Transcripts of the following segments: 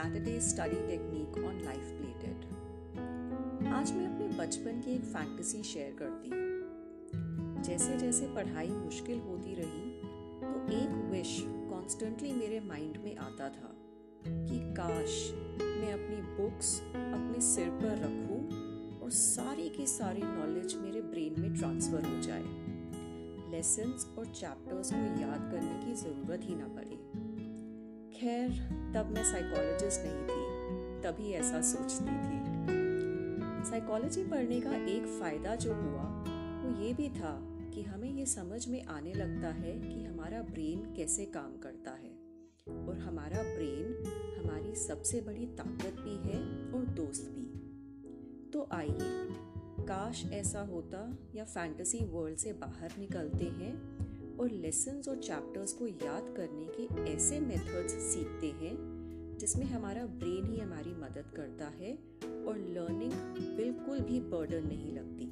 Saturday study technique on life plated. आज मैं अपने बचपन की एक फैंटेसी शेयर करती हूँ। जैसे जैसे पढ़ाई मुश्किल होती रही तो एक विश कॉन्स्टेंटली मेरे माइंड में आता था कि काश मैं अपनी बुक्स अपने सिर पर रखूँ और सारी की सारी नॉलेज मेरे ब्रेन में ट्रांसफ़र हो जाए। लेसन्स और चैप्टर्स को याद करने की ज़रूरत ही ना पड़े। खैर, तब मैं साइकोलॉजिस्ट नहीं थी, तभी ऐसा सोचती थी। साइकोलॉजी पढ़ने का एक फ़ायदा जो हुआ, वो ये भी था कि हमें ये समझ में आने लगता है कि हमारा ब्रेन कैसे काम करता है। और हमारा ब्रेन हमारी सबसे बड़ी ताकत भी है और दोस्त भी। तो आइए, काश ऐसा होता या फैंटेसी वर्ल्ड से बाहर निकलते हैं और लेसन्स और चैप्टर्स को याद करने के ऐसे मेथड्स सीखते हैं, जिसमें हमारा ब्रेन ही हमारी मदद करता है और लर्निंग बिल्कुल भी बर्डन नहीं लगती।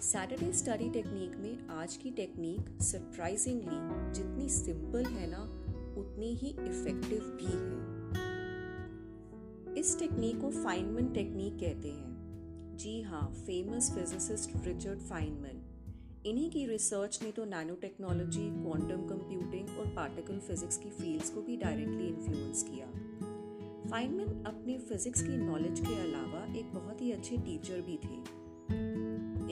सैटरडे स्टडी टेक्निक में आज की टेक्निक सरप्राइजिंगली जितनी सिंपल है ना, उतनी ही इफ़ेक्टिव भी है। इस टेक्निक को फाइनमन टेक्निक कहते हैं। जी हाँ फ़ेमस फिजिसिस्ट रिचर्ड फाइनमैन इन्हीं की रिसर्च ने तो नैनो टेक्नोलॉजी क्वांटम कंप्यूटिंग और पार्टिकल फिजिक्स की फील्ड्स को भी डायरेक्टली इन्फ्लुएंस किया। फाइनमैन अपने फिजिक्स की नॉलेज के अलावा एक बहुत ही अच्छे टीचर भी थे।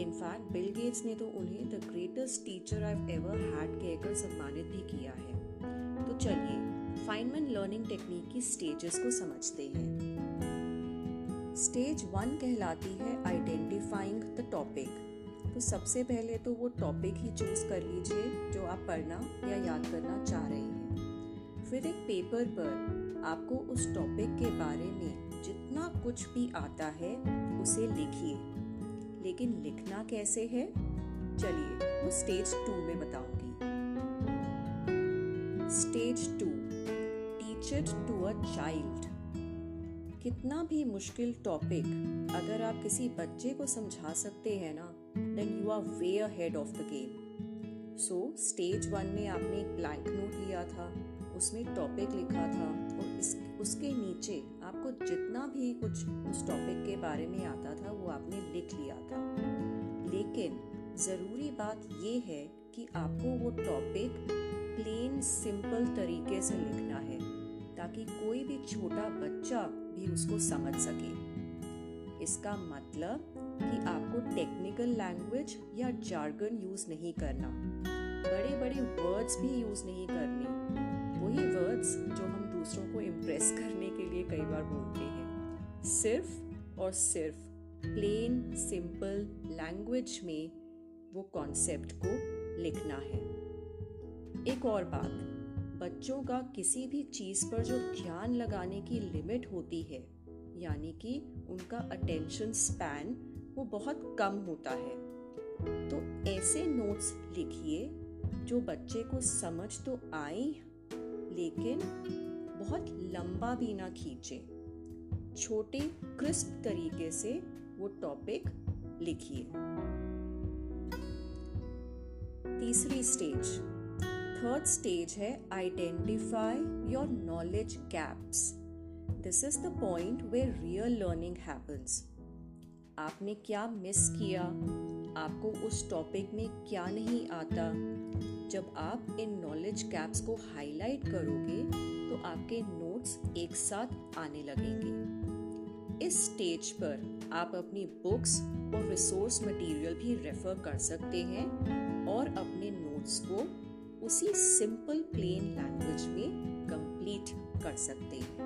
इनफैक्ट बिल गेट्स ने तो उन्हें the greatest teacher I ever had कहकर सम्मानित भी किया है। तो चलिए फाइनमैन लर्निंग टेक्निक की स्टेजेस को समझते हैं। स्टेज वन कहलाती है आइडेंटिफाइंग द टॉपिक तो सबसे पहले तो वो टॉपिक ही चूज़ कर लीजिए, जो आप पढ़ना या याद करना चाह रहे हैं। फिर एक पेपर पर आपको उस टॉपिक के बारे में जितना कुछ भी आता है, उसे लिखिए। लेकिन लिखना कैसे है? चलिए, वो स्टेज टू में बताऊँगी। Stage two teacher to a child कितना भी मुश्किल टॉपिक अगर आप किसी बच्चे को समझा सकते हैं ना then you are way ahead of the game so stage one में आपने एक ब्लैंक नोट लिया था, उसमें टॉपिक लिखा था, और इस, उसके नीचे आपको जितना भी कुछ उस टॉपिक के बारे में आता था, वो आपने लिख लिया था। लेकिन ज़रूरी बात ये है कि आपको वो टॉपिक प्लेन सिंपल तरीके से लिखना है। ताकि कोई भी छोटा बच्चा भी उसको समझ सके। इसका मतलब कि आपको टेक्निकल लैंग्वेज या जार्गन यूज़ नहीं करना। बड़े बड़े वर्ड्स भी यूज़ नहीं करने। वही वर्ड्स जो हम दूसरों को इम्प्रेस करने के लिए कई बार बोलते हैं। सिर्फ़ और सिर्फ़ प्लेन सिंपल लैंग्वेज में वो कॉन्सेप्ट को लिखना है। एक और बात बच्चों का किसी भी चीज़ पर जो ध्यान लगाने की लिमिट होती है, यानी कि उनका अटेंशन स्पैन वो बहुत कम होता है। तो ऐसे नोट्स लिखिए जो बच्चे को समझ तो आए, लेकिन बहुत लंबा भी ना खींचे। छोटे क्रिस्प तरीके से वो टॉपिक लिखिए। तीसरी स्टेज थर्ड स्टेज है identify your knowledge gaps this is the point where real learning happens आपने क्या मिस किया? आपको उस टॉपिक में क्या नहीं आता? जब आप इन नॉलेज गैप्स को हाईलाइट करोगे तो आपके नोट्स एक साथ आने लगेंगे। इस स्टेज पर आप अपनी बुक्स और रिसोर्स मटेरियल भी रेफर कर सकते हैं और अपने नोट्स को उसी सिंपल प्लेन लैंग्वेज में कंप्लीट कर सकते हैं।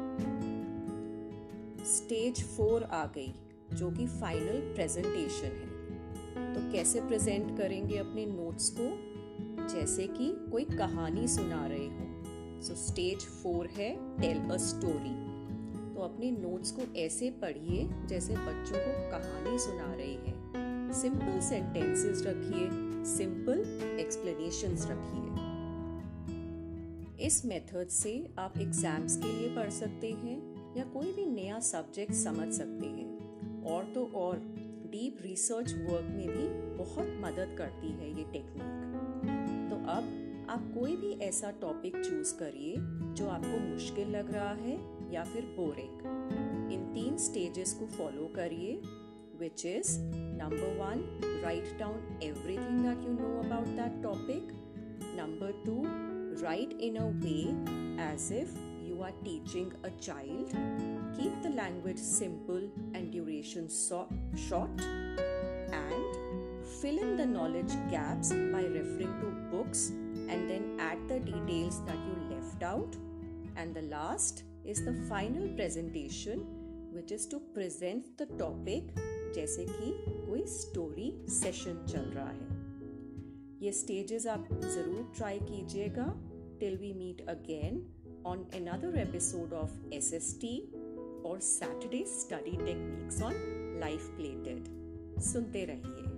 स्टेज फोर आ गई, जो कि फाइनल प्रेजेंटेशन है। तो कैसे प्रेजेंट करेंगे अपने नोट्स को? जैसे कि कोई कहानी सुना रहे हो। सो स्टेज फोर है टेल अ स्टोरी तो अपने नोट्स को ऐसे पढ़िए, जैसे बच्चों को कहानी सुना रहे हैं। सिंपल सेंटेंसेस रखिए सिंपल एक्सप्लेनेशंस रखिए। इस मेथड से आप एग्ज़ाम्स के लिए पढ़ सकते हैं या कोई भी नया सब्जेक्ट समझ सकते हैं। और तो और डीप रिसर्च वर्क में भी बहुत मदद करती है ये टेक्निक तो अब आप कोई भी ऐसा टॉपिक चूज़ करिए जो आपको मुश्किल लग रहा है या फिर बोरिंग इन तीन स्टेजेस को फॉलो करिए which is number one, write down everything that you know about that topic. Number two, write in a way as if you are teaching a child. Keep the language simple and duration so- short. And fill in the knowledge gaps by referring to books and then add the details that you left out. And the last is the final presentation, which is to present the topic जैसे कि कोई story session चल रहा है ये stages आप ज़रूर try कीजिएगा। Till we meet again on another episode of S S T और Saturday study techniques on life plated सुनते रहिए।